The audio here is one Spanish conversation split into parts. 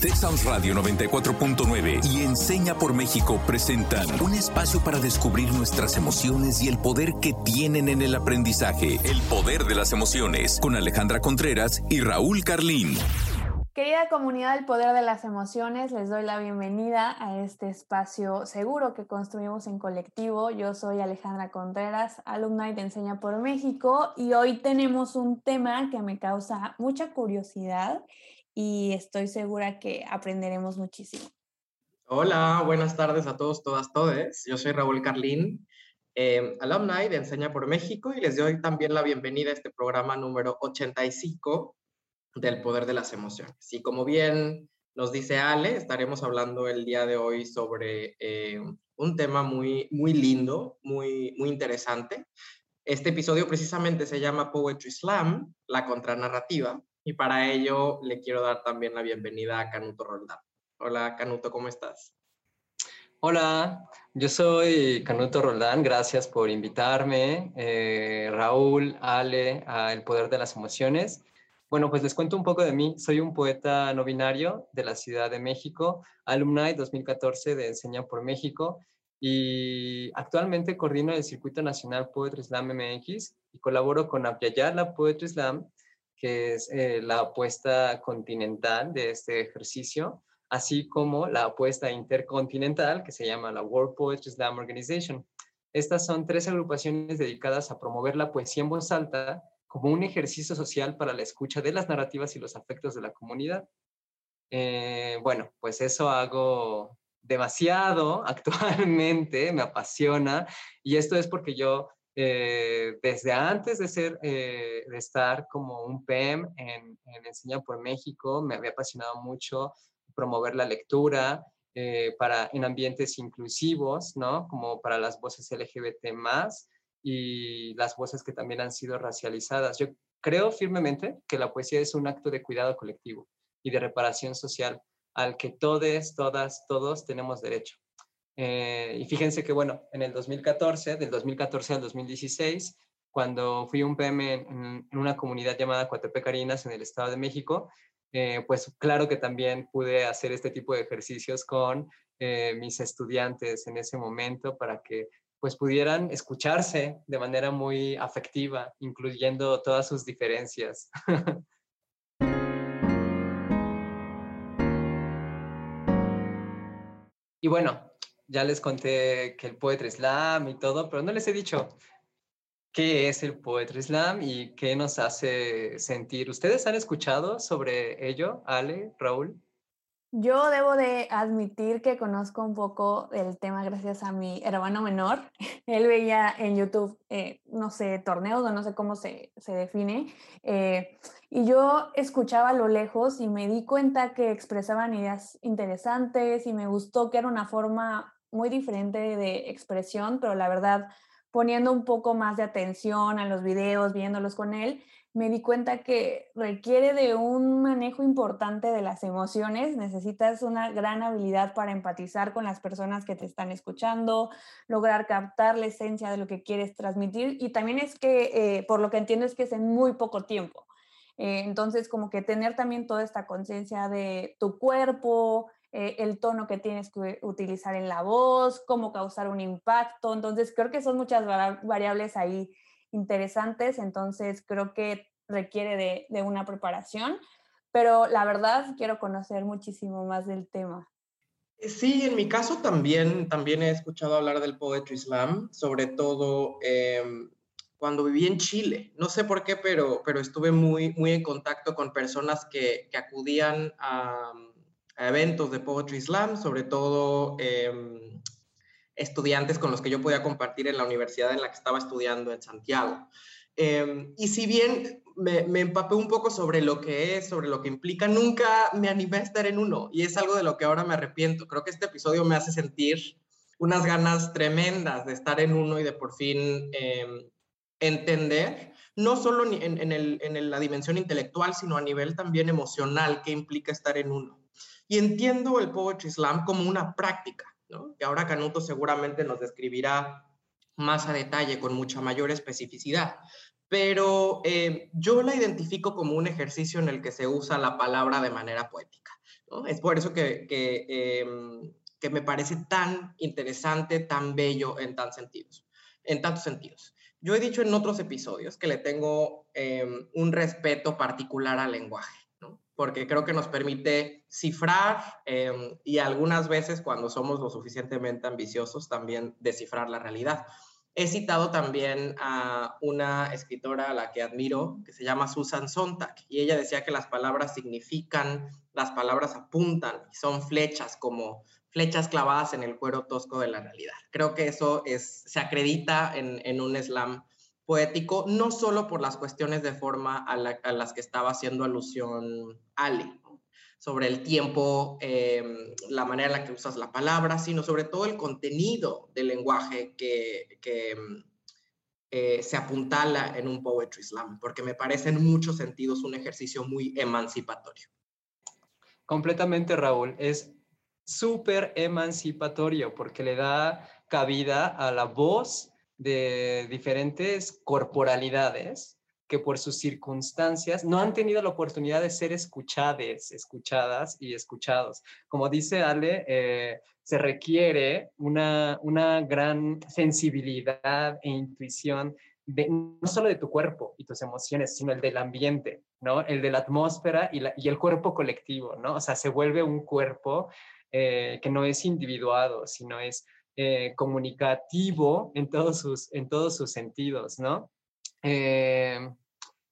Texas Radio 94.9 y Enseña por México presentan un espacio para descubrir nuestras emociones y el poder que tienen en el aprendizaje. El poder de las emociones con Alejandra Contreras y Raúl Carlín. Querida comunidad del Poder de las Emociones, les doy la bienvenida a este espacio seguro que construimos en colectivo. Yo soy Alejandra Contreras, alumna de Enseña por México, y hoy tenemos un tema que me causa mucha curiosidad y estoy segura que aprenderemos muchísimo. Hola, buenas tardes a todos, todas, todes. Yo soy Raúl Carlín, eh, alumni de Enseña por México, y les doy también la bienvenida a este programa número 85 del poder de las emociones. Y como bien nos dice Ale, estaremos hablando el día de hoy sobre eh, un tema muy, muy lindo, muy, muy interesante. Este episodio precisamente se llama Poetry Slam, la contranarrativa, y para ello le quiero dar también la bienvenida a Canuto Roldán. Hola Canuto, ¿cómo estás? Hola, yo soy Canuto Roldán, gracias por invitarme. Eh, Raúl, Ale, a El Poder de las Emociones. Bueno, pues les cuento un poco de mí. Soy un poeta no binario de la Ciudad de México, alumni 2014 de Enseña por México y actualmente coordino el Circuito Nacional Poetry Slam MX y colaboro con Apiayala Poetry Slam, que es eh, la apuesta continental de este ejercicio, así como la apuesta intercontinental que se llama la World Poetry Slam Organization. Estas son tres agrupaciones dedicadas a promover la poesía en voz alta como un ejercicio social para la escucha de las narrativas y los afectos de la comunidad. Eh, bueno, pues eso hago demasiado actualmente, me apasiona y esto es porque yo eh, desde antes de ser, eh, de estar como un PEM en, en Enseña por México, me había apasionado mucho promover la lectura para, en ambientes inclusivos, ¿no? Como para las voces LGBT más y las voces que también han sido racializadas. Yo creo firmemente que la poesía es un acto de cuidado colectivo y de reparación social al que todos, todas, todos tenemos derecho. Eh, y fíjense que, bueno, en el 2014, del 2014 al 2016, cuando fui un PM en, una comunidad llamada Cuatepecarinas en el Estado de México, eh, pues claro que también pude hacer este tipo de ejercicios con eh, mis estudiantes en ese momento para que pues pudieran escucharse de manera muy afectiva, incluyendo todas sus diferencias. y bueno, ya les conté que el Poetry Slam y todo, pero no les he dicho qué es el Poetry Slam y qué nos hace sentir. ¿Ustedes han escuchado sobre ello, Ale, Raúl? Yo debo de admitir que conozco un poco del tema gracias a mi hermano menor. Él veía en YouTube, eh, no sé, torneos o no sé cómo se, se define. Eh, y yo escuchaba a lo lejos y me di cuenta que expresaban ideas interesantes y me gustó que era una forma muy diferente de expresión, pero la verdad, poniendo un poco más de atención a los videos, viéndolos con él, me di cuenta que requiere de un manejo importante de las emociones, necesitas una gran habilidad para empatizar con las personas que te están escuchando, lograr captar la esencia de lo que quieres transmitir y también es que, eh, por lo que entiendo, es que es en muy poco tiempo. Eh, entonces, como que tener también toda esta conciencia de tu cuerpo, eh, el tono que tienes que utilizar en la voz, cómo causar un impacto. Entonces, creo que son muchas variables ahí interesantes, entonces creo que requiere de, una preparación, pero la verdad quiero conocer muchísimo más del tema. Sí, en mi caso también, también he escuchado hablar del Poetry Slam, sobre todo em, cuando viví en Chile. No sé por qué, pero, pero estuve muy, muy en contacto con personas que, que acudían a, eventos de Poetry Slam, sobre todo em, estudiantes con los que yo podía compartir en la universidad en la que estaba estudiando en Santiago. Em, y si bien me, me, empapé un poco sobre lo que es, sobre lo que implica, nunca me animé a estar en uno y es algo de lo que ahora me arrepiento. Creo que este episodio me hace sentir unas ganas tremendas de estar en uno y de por fin em, entender, no solo en, en, el, en la dimensión intelectual, sino a nivel también emocional, qué implica estar en uno. Y entiendo el Poetry Slam como una práctica, que ahora Canuto seguramente nos describirá más a detalle, con mucha mayor especificidad. Pero eh, yo la identifico como un ejercicio en el que se usa la palabra de manera poética. Es por eso que, em, que, me parece tan interesante, tan bello en, tan sentidos, en tantos sentidos. Yo he dicho en otros episodios que le tengo em, un respeto particular al lenguaje, porque creo que nos permite cifrar em, y algunas veces cuando somos lo suficientemente ambiciosos también descifrar la realidad. He citado también a una escritora a la que admiro, que se llama Susan Sontag, y ella decía que las palabras significan, las palabras apuntan y son flechas como flechas clavadas en el cuero tosco de la realidad. Creo que eso es, se acredita en, en un slam poético, no solo por las cuestiones de forma a, las que estaba haciendo alusión Ale, sobre el tiempo, em, la manera en la que usas la palabra, sino sobre todo el contenido del lenguaje que, que em, eh, se apuntala en un Poetry Slam, porque me parece en muchos sentidos un ejercicio muy emancipatorio. Completamente, Raúl. Es súper emancipatorio porque le da cabida a la voz de diferentes corporalidades que por sus circunstancias no han tenido la oportunidad de ser escuchadas, escuchadas y escuchados. Como dice Ale, eh, se requiere una, una gran sensibilidad e intuición de, no solo de tu cuerpo y tus emociones, sino el del ambiente, ¿no? El de la atmósfera y, el cuerpo colectivo, ¿no? O sea, se vuelve un cuerpo eh, que no es individuado, sino es eh, comunicativo en todos sus, en todos sus sentidos, ¿no? Eh,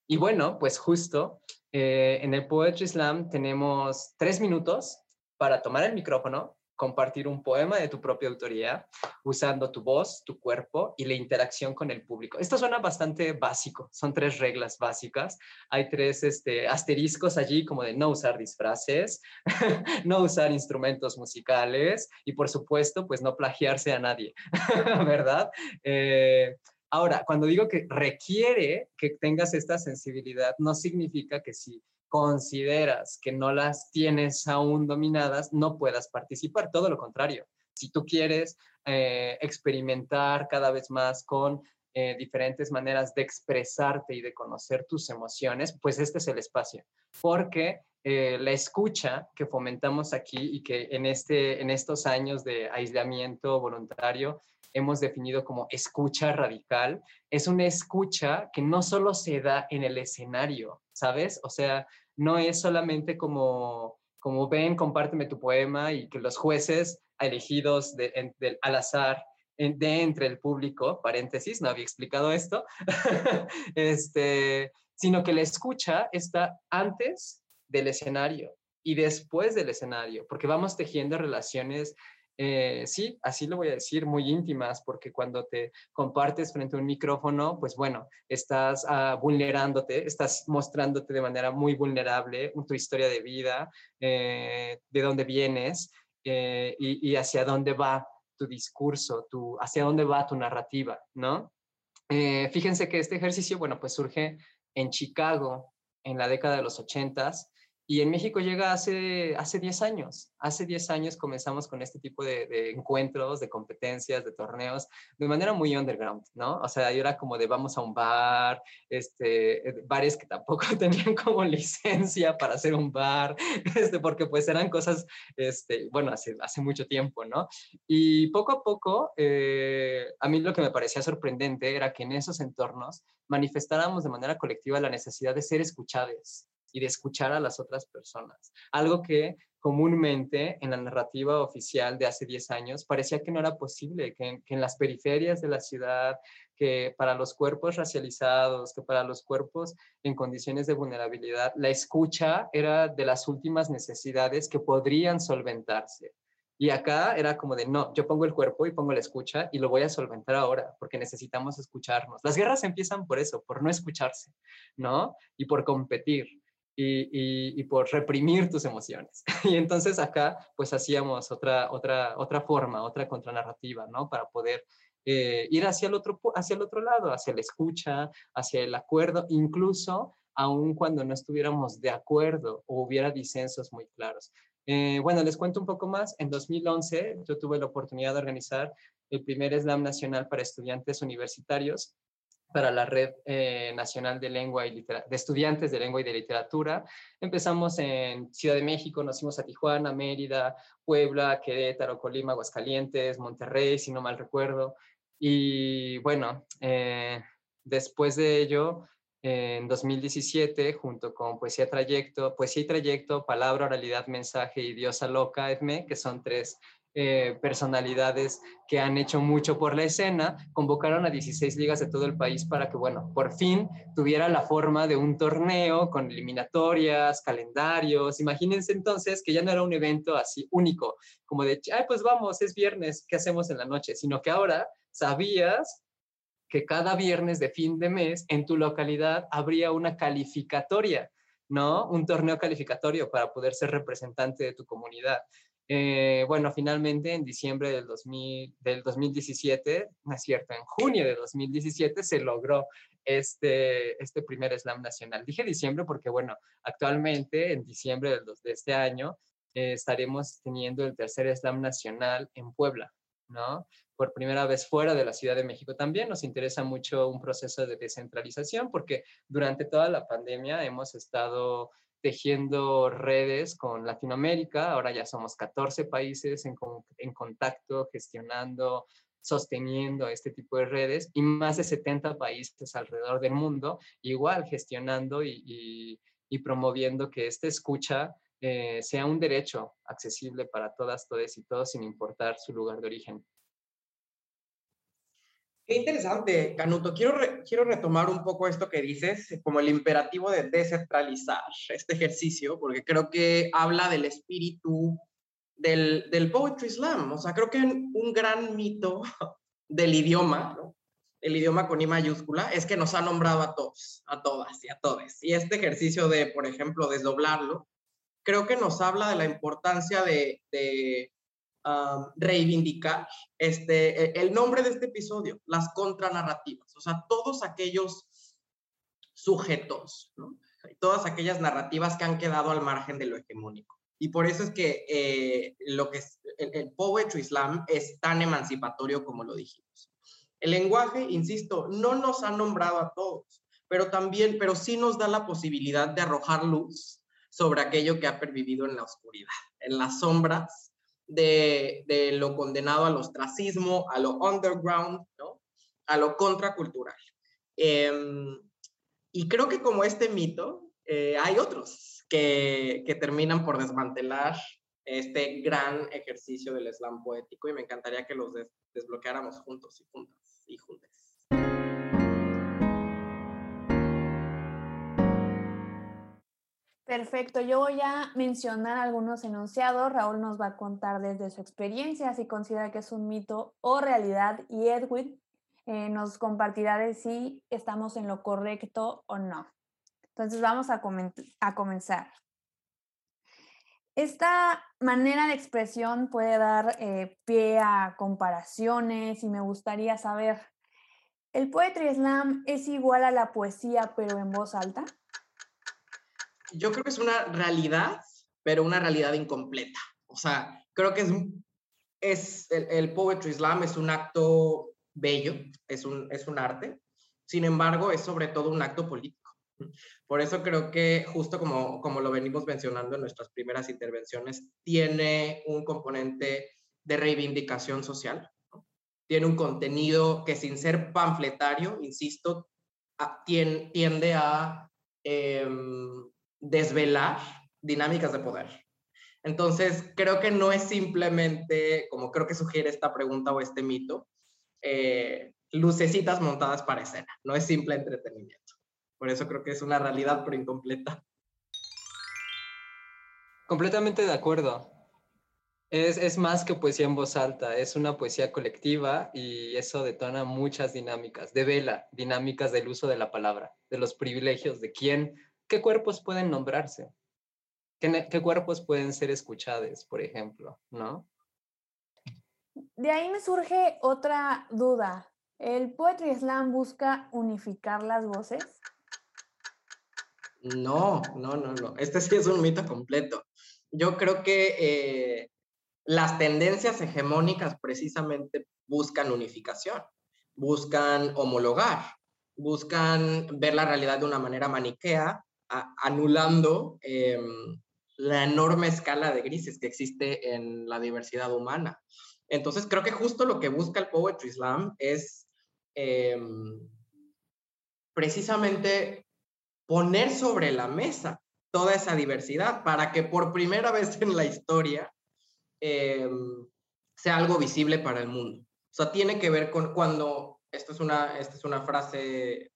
y bueno, pues justo eh, en el Poetry Slam tenemos tres minutos para tomar el micrófono, compartir un poema de tu propia autoría, usando tu voz, tu cuerpo y la interacción con el público. Esto suena bastante básico, son tres reglas básicas. Hay tres este, asteriscos allí como de no usar disfraces, no usar instrumentos musicales y por supuesto, pues no plagiarse a nadie, ¿verdad? Eh, Ahora, cuando digo que requiere que tengas esta sensibilidad, no significa que si consideras que no las tienes aún dominadas, no puedas participar. Todo lo contrario. Si tú quieres eh, experimentar cada vez más con eh, diferentes maneras de expresarte y de conocer tus emociones, pues este es el espacio. Porque eh, la escucha que fomentamos aquí y que en, este, en estos años de aislamiento voluntario hemos definido como escucha radical, es una escucha que no solo se da en el escenario, ¿sabes? O sea, no es solamente como, como ven, compárteme tu poema y que los jueces elegidos de, al azar de entre el público, paréntesis, no había explicado esto, este, sino que la escucha está antes del escenario y después del escenario, porque vamos tejiendo relaciones eh, sí, así lo voy a decir, muy íntimas, porque cuando te compartes frente a un micrófono, pues bueno, estás uh, vulnerándote, estás mostrándote de manera muy vulnerable tu historia de vida, eh, de dónde vienes eh, y, hacia dónde va tu discurso, hacia dónde va tu narrativa, ¿no? fíjense que este ejercicio, bueno, pues surge en Chicago en la década de los ochentas y en México llega hace, hace 10 años. Hace 10 años comenzamos con este tipo de, encuentros, de competencias, de torneos, de manera muy underground, ¿no? O sea, yo era como de vamos a un bar, este, eh, bares que tampoco tenían como licencia para hacer un bar, este, porque pues eran cosas, este, bueno, hace, mucho tiempo, ¿no? Y poco a poco, eh, a mí lo que me parecía sorprendente era que en esos entornos manifestáramos de manera colectiva la necesidad de ser escuchados, y de escuchar a las otras personas. Algo que comúnmente en la narrativa oficial de hace 10 años parecía que no era posible, que, en las periferias de la ciudad, que para los cuerpos racializados, que para los cuerpos en condiciones de vulnerabilidad, la escucha era de las últimas necesidades que podrían solventarse. Y acá era como de, no, yo pongo el cuerpo y pongo la escucha y lo voy a solventar ahora, porque necesitamos escucharnos. Las guerras empiezan por eso, por no escucharse, ¿no? Y por competir y, por reprimir tus emociones. Y entonces acá pues hacíamos otra, otra, otra forma, otra contranarrativa, ¿no? Para poder eh, ir hacia el, otro, hacia el otro lado, hacia la escucha, hacia el acuerdo, incluso aun cuando no estuviéramos de acuerdo o hubiera disensos muy claros. Eh, bueno, les cuento un poco más. En 2011 yo tuve la oportunidad de organizar el primer Slam Nacional para estudiantes universitarios para la Red eh, Nacional de Lengua y de Estudiantes de Lengua y de Literatura. Empezamos en Ciudad de México, nos fuimos a Tijuana, Mérida, Puebla, Querétaro, Colima, Aguascalientes, Monterrey, si no mal recuerdo. Y bueno, eh, después de ello, en 2017, junto con Poesía Trayecto, Poesía y Trayecto, Palabra, Oralidad, Mensaje y Diosa Loca, EFME, que son tres eh, personalidades que han hecho mucho por la escena, convocaron a 16 ligas de todo el país para que, bueno, por fin tuviera la forma de un torneo con eliminatorias, calendarios. Imagínense entonces que ya no era un evento así único, como de, ay, pues vamos, es viernes, ¿qué hacemos en la noche? Sino que ahora sabías que cada viernes de fin de mes en tu localidad habría una calificatoria, ¿no? Un torneo calificatorio para poder ser representante de tu comunidad. Eh, bueno, finalmente en diciembre del, 2000, del 2017, no es cierto, en junio de 2017 se logró este, este primer slam nacional. Dije diciembre porque, bueno, actualmente en diciembre de este año eh, estaremos teniendo el tercer slam nacional en Puebla, ¿no? Por primera vez fuera de la Ciudad de México también nos interesa mucho un proceso de descentralización porque durante toda la pandemia hemos estado tejiendo redes con Latinoamérica. Ahora ya somos 14 países en, contacto, gestionando, sosteniendo este tipo de redes y más de 70 países alrededor del mundo, igual gestionando y, promoviendo que esta escucha eh, sea un derecho accesible para todas, todos y todos sin importar su lugar de origen. Qué interesante, Canuto. Quiero, quiero retomar un poco esto que dices, como el imperativo de descentralizar este ejercicio, porque creo que habla del espíritu del, del Poetry Slam. O sea, creo que un gran mito del idioma, el idioma con I mayúscula, es que nos ha nombrado a todos, a todas y a todos. Y este ejercicio de, por ejemplo, desdoblarlo, creo que nos habla de la importancia de, de reivindicar este, e, el nombre de este episodio, las contranarrativas, o sea, todos aquellos sujetos, todas aquellas narrativas que han quedado al margen de lo hegemónico. Y por eso es que eh, lo que es, el, el, Poetry Slam es tan emancipatorio como lo dijimos. El lenguaje, insisto, no nos ha nombrado a todos, pero también, pero sí nos da la posibilidad de arrojar luz sobre aquello que ha pervivido en la oscuridad, en las sombras de, lo condenado al ostracismo, a lo underground, ¿no? a lo contracultural. Em, y creo que como este mito, eh, hay otros que, que terminan por desmantelar este gran ejercicio del slam poético y me encantaría que los desbloqueáramos juntos y juntas y juntas. Perfecto, yo voy a mencionar algunos enunciados. Raúl nos va a contar desde su experiencia si considera que es un mito o realidad y Edwin eh, nos compartirá de si estamos en lo correcto o no. Entonces vamos a, comenzar. Esta manera de expresión puede dar eh, pie a comparaciones y me gustaría saber, ¿el poetry slam es igual a la poesía pero en voz alta? Yo creo que es una realidad, pero una realidad incompleta. O sea, creo que es, es el, Poetry Slam es un acto bello, es un, es un arte, sin embargo, es sobre todo un acto político. Por eso creo que justo como, como lo venimos mencionando en nuestras primeras intervenciones, tiene un componente de reivindicación social, tiene un contenido que sin ser panfletario, insisto, tiende a em, desvelar dinámicas de poder. Entonces, creo que no es simplemente, como creo que sugiere esta pregunta o este mito, eh, lucecitas montadas para escena, no es simple entretenimiento. Por eso creo que es una realidad, pero incompleta. Completamente de acuerdo. Es, es, más que poesía en voz alta, es una poesía colectiva y eso detona muchas dinámicas, devela dinámicas del uso de la palabra, de los privilegios, de quién ¿qué cuerpos pueden nombrarse? ¿Qué, cuerpos pueden ser escuchados, por ejemplo? ¿No? De ahí me surge otra duda. ¿El Poetry Slam busca unificar las voces? No, no, no, no. Este sí es un mito completo. Yo creo que eh, las tendencias hegemónicas precisamente buscan unificación, buscan homologar, buscan ver la realidad de una manera maniquea, anulando em, la enorme escala de grises que existe en la diversidad humana. Entonces creo que justo lo que busca el Poetry Slam es em, precisamente poner sobre la mesa toda esa diversidad para que por primera vez en la historia em, sea algo visible para el mundo. O sea, tiene que ver con cuando, esto es una, esta es una frase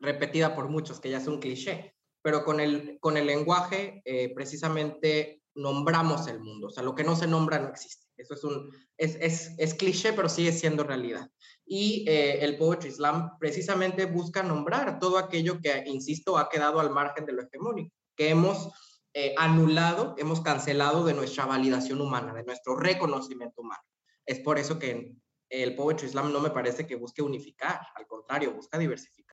repetida por muchos, que ya es un cliché, pero con el, con el lenguaje eh, precisamente nombramos el mundo. O sea, lo que no se nombra no existe. Eso es un, es, es, es cliché, pero sigue siendo realidad. Y eh, el Poetry Slam precisamente busca nombrar todo aquello que, insisto, ha quedado al margen de lo hegemónico, que hemos eh, anulado, hemos cancelado de nuestra validación humana, de nuestro reconocimiento humano. Es por eso que el Poetry Slam no me parece que busque unificar, al contrario, busca diversificar.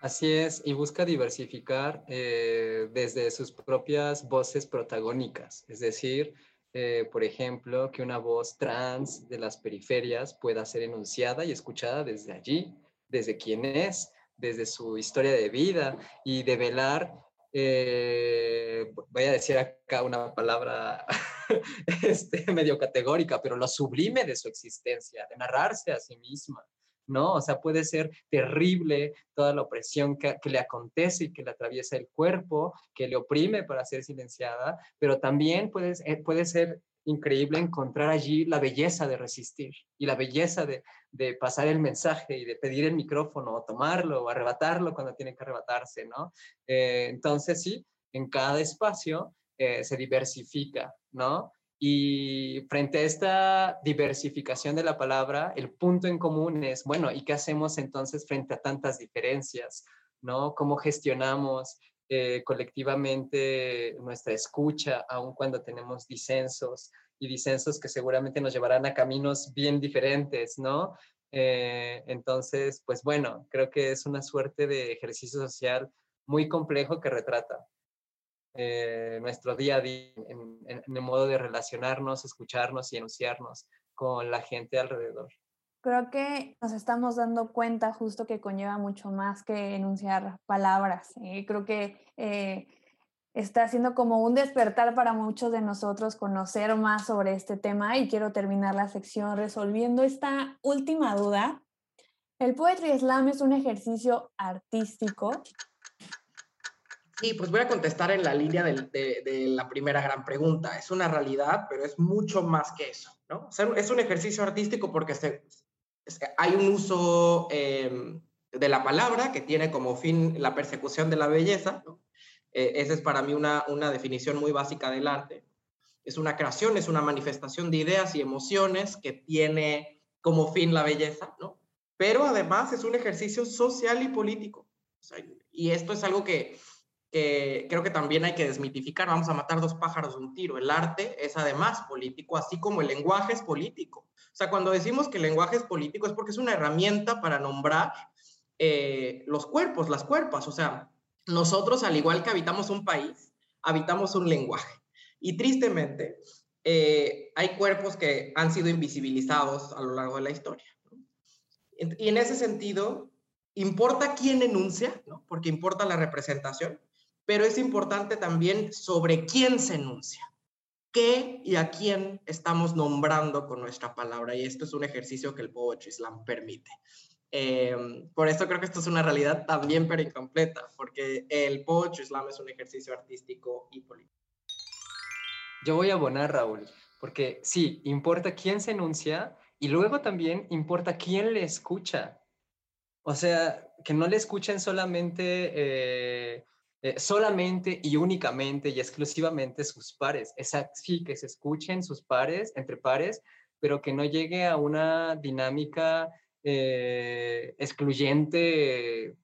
Así es, y busca diversificar eh, desde sus propias voces protagónicas, es decir, eh, por ejemplo, que una voz trans de las periferias pueda ser enunciada y escuchada desde allí, desde quién es, desde su historia de vida y develar, eh, voy a decir acá una palabra este, medio categórica, pero lo sublime de su existencia, de narrarse a sí misma, ¿no? O sea, puede ser terrible toda la opresión que, le acontece y que le atraviesa el cuerpo, que le oprime para ser silenciada, pero también puede, eh, puede ser increíble encontrar allí la belleza de resistir y la belleza de, pasar el mensaje y de pedir el micrófono o tomarlo o arrebatarlo cuando tiene que arrebatarse, ¿no? Eh, entonces, sí, en cada espacio eh, se diversifica, ¿no? Y frente a esta diversificación de la palabra, el punto en común es, bueno, ¿y qué hacemos entonces frente a tantas diferencias? ¿No? ¿Cómo gestionamos eh, colectivamente nuestra escucha, aun cuando tenemos disensos y disensos que seguramente nos llevarán a caminos bien diferentes, ¿no? Eh, entonces, pues bueno, creo que es una suerte de ejercicio social muy complejo que retrata eh, nuestro día a día, en, el modo de relacionarnos, escucharnos y enunciarnos con la gente alrededor. Creo que nos estamos dando cuenta justo que conlleva mucho más que enunciar palabras. y creo que eh, está siendo como un despertar para muchos de nosotros conocer más sobre este tema y quiero terminar la sección resolviendo esta última duda. El Poetry Slam es un ejercicio artístico Sí, pues voy a contestar en la línea de, la primera gran pregunta. Es una realidad, pero es mucho más que eso, ¿no? es un ejercicio artístico porque hay un uso em, de la palabra que tiene como fin la persecución de la belleza. Eh, esa es para mí una, una definición muy básica del arte. Es una creación, es una manifestación de ideas y emociones que tiene como fin la belleza, ¿no? Pero además es un ejercicio social y político. y esto es algo que que creo que también hay que desmitificar, vamos a matar dos pájaros de un tiro. El arte es además político, así como el lenguaje es político. O sea, cuando decimos que el lenguaje es político es porque es una herramienta para nombrar eh, los cuerpos, las cuerpas. O sea, nosotros, al igual que habitamos un país, habitamos un lenguaje. Y tristemente, eh, hay cuerpos que han sido invisibilizados a lo largo de la historia. Y en ese sentido, importa quién enuncia, ¿no? porque importa la representación, pero es importante también sobre quién se enuncia, qué y a quién estamos nombrando con nuestra palabra. Y esto es un ejercicio que el Poetry Slam permite. Em, por eso creo que esto es una realidad también pero incompleta, porque el Poetry Slam es un ejercicio artístico y político. Yo voy a abonar, Raúl, porque sí, importa quién se enuncia y luego también importa quién le escucha. O sea, que no le escuchen solamente... Eh, eh, solamente y únicamente y exclusivamente sus pares. Es así, que se escuchen sus pares, entre pares, pero que no llegue a una dinámica eh, excluyente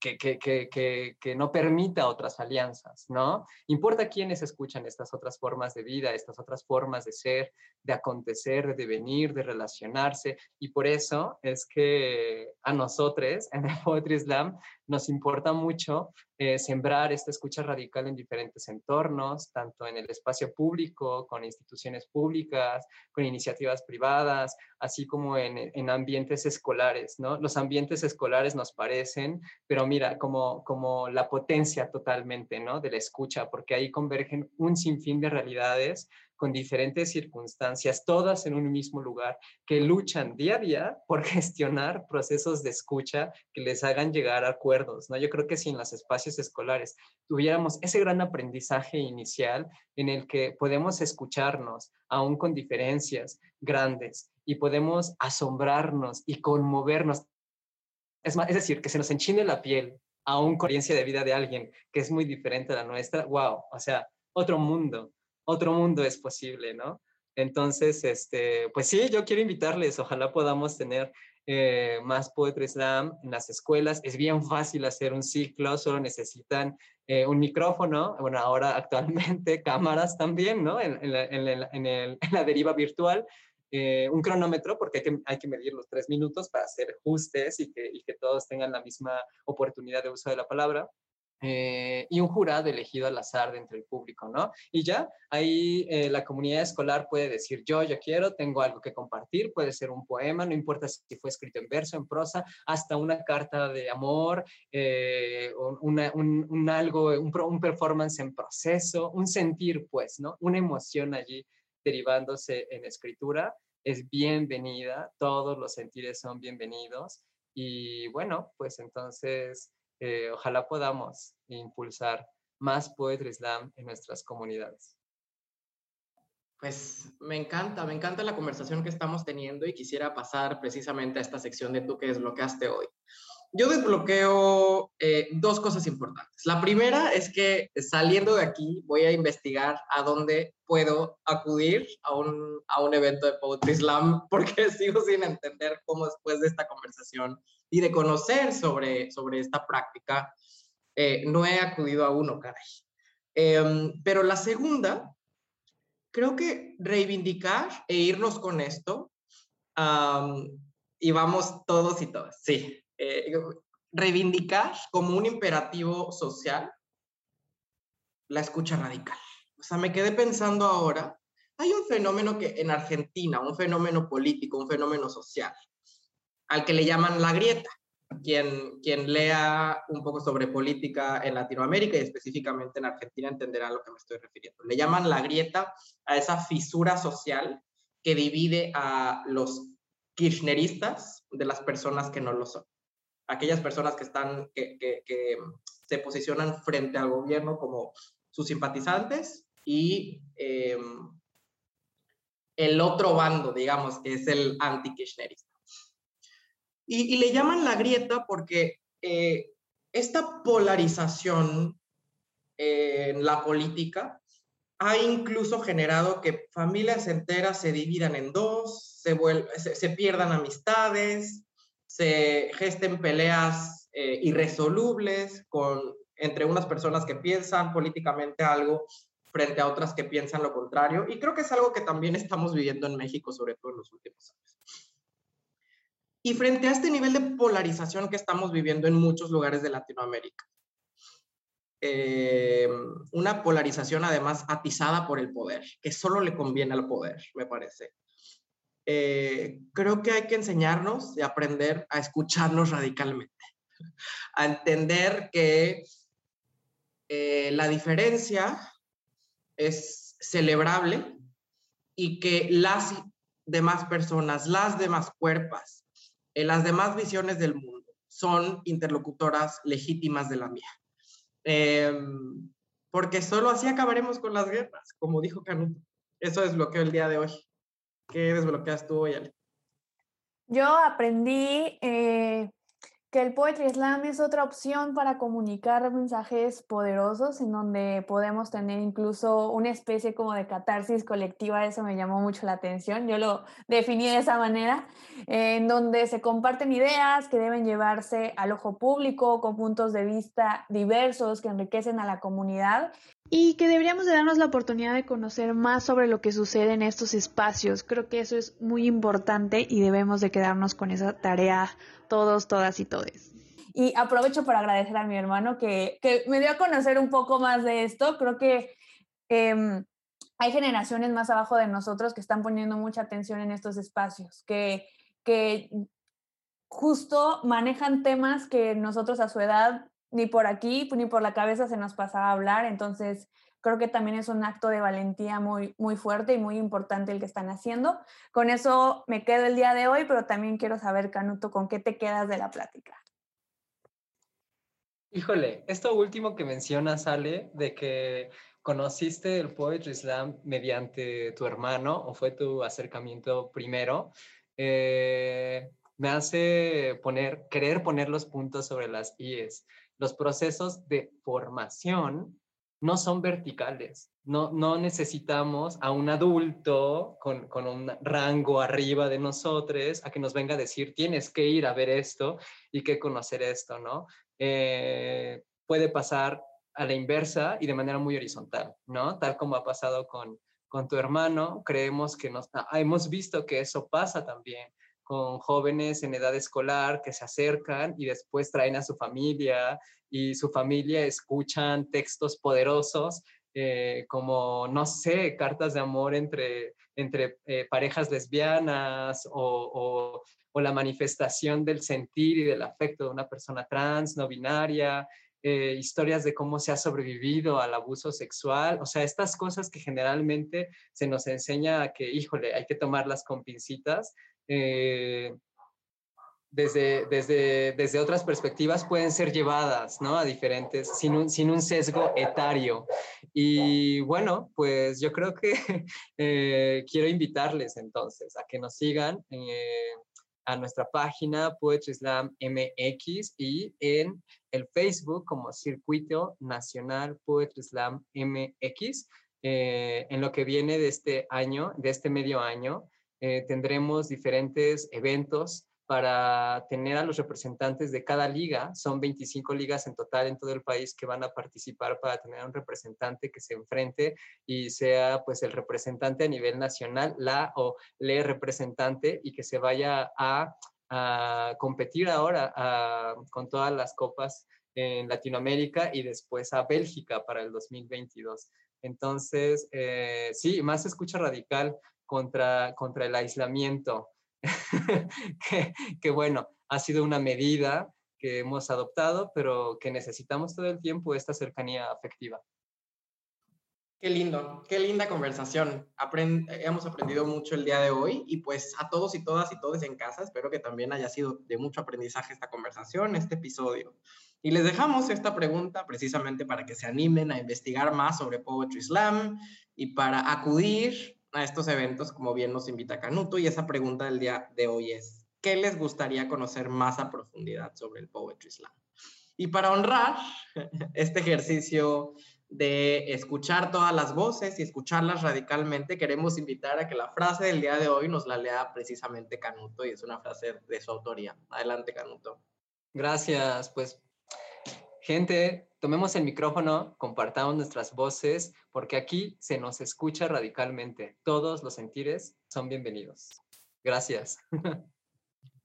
que, que, que, que, no permita otras alianzas, ¿no? Importa quiénes escuchan estas otras formas de vida, estas otras formas de ser, de acontecer, de venir, de relacionarse, y por eso es que a nosotros en el Poetry Slam nos importa mucho eh, sembrar esta escucha radical en diferentes entornos, tanto en el espacio público, con instituciones públicas, con iniciativas privadas, así como en, en ambientes escolares, ¿no? Los ambientes escolares nos parecen, pero mira, como, como la potencia totalmente, ¿no? De la escucha, porque ahí convergen un sinfín de realidades con diferentes circunstancias, todas en un mismo lugar, que luchan día a día por gestionar procesos de escucha que les hagan llegar a acuerdos. ¿no? Yo creo que si en los espacios escolares tuviéramos ese gran aprendizaje inicial en el que podemos escucharnos, aún con diferencias grandes, y podemos asombrarnos y conmovernos. Es, más, es decir, que se nos enchine la piel aún con la experiencia de vida de alguien que es muy diferente a la nuestra. ¡Wow! O sea, otro mundo otro mundo es posible, ¿no? Entonces, este, pues sí, yo quiero invitarles, ojalá podamos tener eh, más Poetry Slam en las escuelas. Es bien fácil hacer un ciclo, solo necesitan eh, un micrófono, bueno, ahora actualmente cámaras también, ¿no? En, la, deriva virtual, eh, un cronómetro, porque hay que, hay que, medir los tres minutos para hacer ajustes y que, y que todos tengan la misma oportunidad de uso de la palabra. Eh, y un jurado elegido al azar de entre el público, ¿no? Y ya ahí eh, la comunidad escolar puede decir, yo, yo quiero, tengo algo que compartir, puede ser un poema, no importa si fue escrito en verso, en prosa, hasta una carta de amor, eh, un, algo, un, un performance en proceso, un sentir, pues, ¿no? Una emoción allí derivándose en escritura es bienvenida, todos los sentires son bienvenidos y bueno, pues entonces eh, ojalá podamos impulsar más Poetry Slam en nuestras comunidades. Pues me encanta, me encanta la conversación que estamos teniendo y quisiera pasar precisamente a esta sección de tú que desbloqueaste hoy. Yo desbloqueo eh, dos cosas importantes. La primera es que saliendo de aquí voy a investigar a dónde puedo acudir a un, a un evento de Poetry Slam porque sigo sin entender cómo después de esta conversación y de conocer sobre, sobre esta práctica, eh, no he acudido a uno, caray. Em, pero la segunda, creo que reivindicar e irnos con esto, y vamos todos y todas, sí, eh, reivindicar como un imperativo social la escucha radical. O sea, me quedé pensando ahora, hay un fenómeno que en Argentina, un fenómeno político, un fenómeno social, al que le llaman la grieta. Quien, quien lea un poco sobre política en Latinoamérica y específicamente en Argentina entenderá a lo que me estoy refiriendo. Le llaman la grieta a esa fisura social que divide a los kirchneristas de las personas que no lo son. Aquellas personas que, están, que, que, se posicionan frente al gobierno como sus simpatizantes y em, el otro bando, digamos, que es el anti-kirchnerista. Y, le llaman la grieta porque eh, esta polarización en la política ha incluso generado que familias enteras se dividan en dos, se, se, pierdan amistades, se gesten peleas eh, irresolubles con, entre unas personas que piensan políticamente algo frente a otras que piensan lo contrario. Y creo que es algo que también estamos viviendo en México, sobre todo en los últimos años. Y frente a este nivel de polarización que estamos viviendo en muchos lugares de Latinoamérica, eh, una polarización además atizada por el poder, que solo le conviene al poder, me parece. Eh, creo que hay que enseñarnos y aprender a escucharnos radicalmente, a entender que eh, la diferencia es celebrable y que las demás personas, las demás cuerpos, eh, las demás visiones del mundo son interlocutoras legítimas de la mía. Em, porque solo así acabaremos con las guerras, como dijo Canuto. Eso desbloqueó el día de hoy. ¿Qué desbloqueas tú hoy, Ale? Yo aprendí eh, que el Poetry Slam es otra opción para comunicar mensajes poderosos en donde podemos tener incluso una especie como de catarsis colectiva, eso me llamó mucho la atención, yo lo definí de esa manera, en donde se comparten ideas que deben llevarse al ojo público con puntos de vista diversos que enriquecen a la comunidad y que deberíamos de darnos la oportunidad de conocer más sobre lo que sucede en estos espacios. Creo que eso es muy importante y debemos de quedarnos con esa tarea todos, todas y todes. Y aprovecho para agradecer a mi hermano que, que me dio a conocer un poco más de esto. Creo que em, hay generaciones más abajo de nosotros que están poniendo mucha atención en estos espacios, que, que justo manejan temas que nosotros a su edad ni por aquí ni por la cabeza se nos pasaba a hablar. Entonces, creo que también es un acto de valentía muy, muy fuerte y muy importante el que están haciendo. Con eso me quedo el día de hoy, pero también quiero saber, Canuto, ¿con qué te quedas de la plática? Híjole, esto último que mencionas, Ale, de que conociste el Poetry Slam mediante tu hermano o fue tu acercamiento primero, eh, me hace poner, querer poner los puntos sobre las IES. Los procesos de formación no son verticales. No, no necesitamos a un adulto con, con, un rango arriba de nosotros a que nos venga a decir, tienes que ir a ver esto y que conocer esto, ¿no? Eh, puede pasar a la inversa y de manera muy horizontal, ¿no? Tal como ha pasado con, con tu hermano, creemos que nos, ah, hemos visto que eso pasa también con jóvenes en edad escolar que se acercan y después traen a su familia y su familia escuchan textos poderosos eh, como, no sé, cartas de amor entre, entre eh, parejas lesbianas o, o, la manifestación del sentir y del afecto de una persona trans, no binaria, eh, historias de cómo se ha sobrevivido al abuso sexual, o sea, estas cosas que generalmente se nos enseña que, híjole, hay que tomarlas con pincitas desde, desde, desde otras perspectivas pueden ser llevadas ¿no? a diferentes, sin un, sin un sesgo etario. Y bueno, pues yo creo que eh, quiero invitarles entonces a que nos sigan eh, a nuestra página Poetry Slam MX y en el Facebook como Circuito Nacional Poetry Slam MX. Eh, en lo que viene de este año, de este medio año, tendremos diferentes eventos para tener a los representantes de cada liga. Son 25 ligas en total en todo el país que van a participar para tener un representante que se enfrente y sea pues el representante a nivel nacional, la o le representante y que se vaya a, competir ahora con todas las copas en Latinoamérica y después a Bélgica para el 2022. Entonces, eh, sí, más escucha radical contra, contra el aislamiento que, bueno, ha sido una medida que hemos adoptado, pero que necesitamos todo el tiempo esta cercanía afectiva. Qué lindo, qué linda conversación. hemos aprendido mucho el día de hoy y pues a todos y todas y todos en casa, espero que también haya sido de mucho aprendizaje esta conversación, este episodio. Y les dejamos esta pregunta precisamente para que se animen a investigar más sobre Poetry Slam y para acudir a estos eventos, como bien nos invita Canuto, y esa pregunta del día de hoy es, ¿qué les gustaría conocer más a profundidad sobre el Poetry Slam? Y para honrar este ejercicio de escuchar todas las voces y escucharlas radicalmente, queremos invitar a que la frase del día de hoy nos la lea precisamente Canuto y es una frase de su autoría. Adelante, Canuto. Gracias, pues gente, tomemos el micrófono, compartamos nuestras voces, porque aquí se nos escucha radicalmente. Todos los sentires son bienvenidos. Gracias.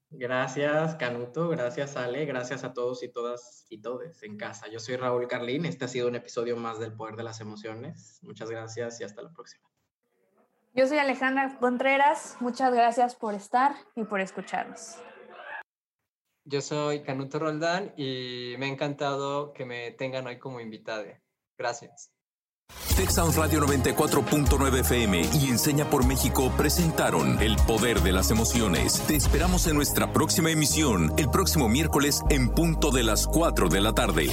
Gracias, Canuto. Gracias, Ale. Gracias a todos y todas y todes en casa. Yo soy Raúl Carlín. Este ha sido un episodio más del Poder de las Emociones. Muchas gracias y hasta la próxima. Yo soy Alejandra Contreras. Muchas gracias por estar y por escucharnos. Yo soy Canuto Roldán y me ha encantado que me tengan hoy como invitada. Gracias. Texas Radio 94.9 FM y Enseña por México presentaron El Poder de las Emociones. Te esperamos en nuestra próxima emisión, el próximo miércoles en punto de las 4 de la tarde.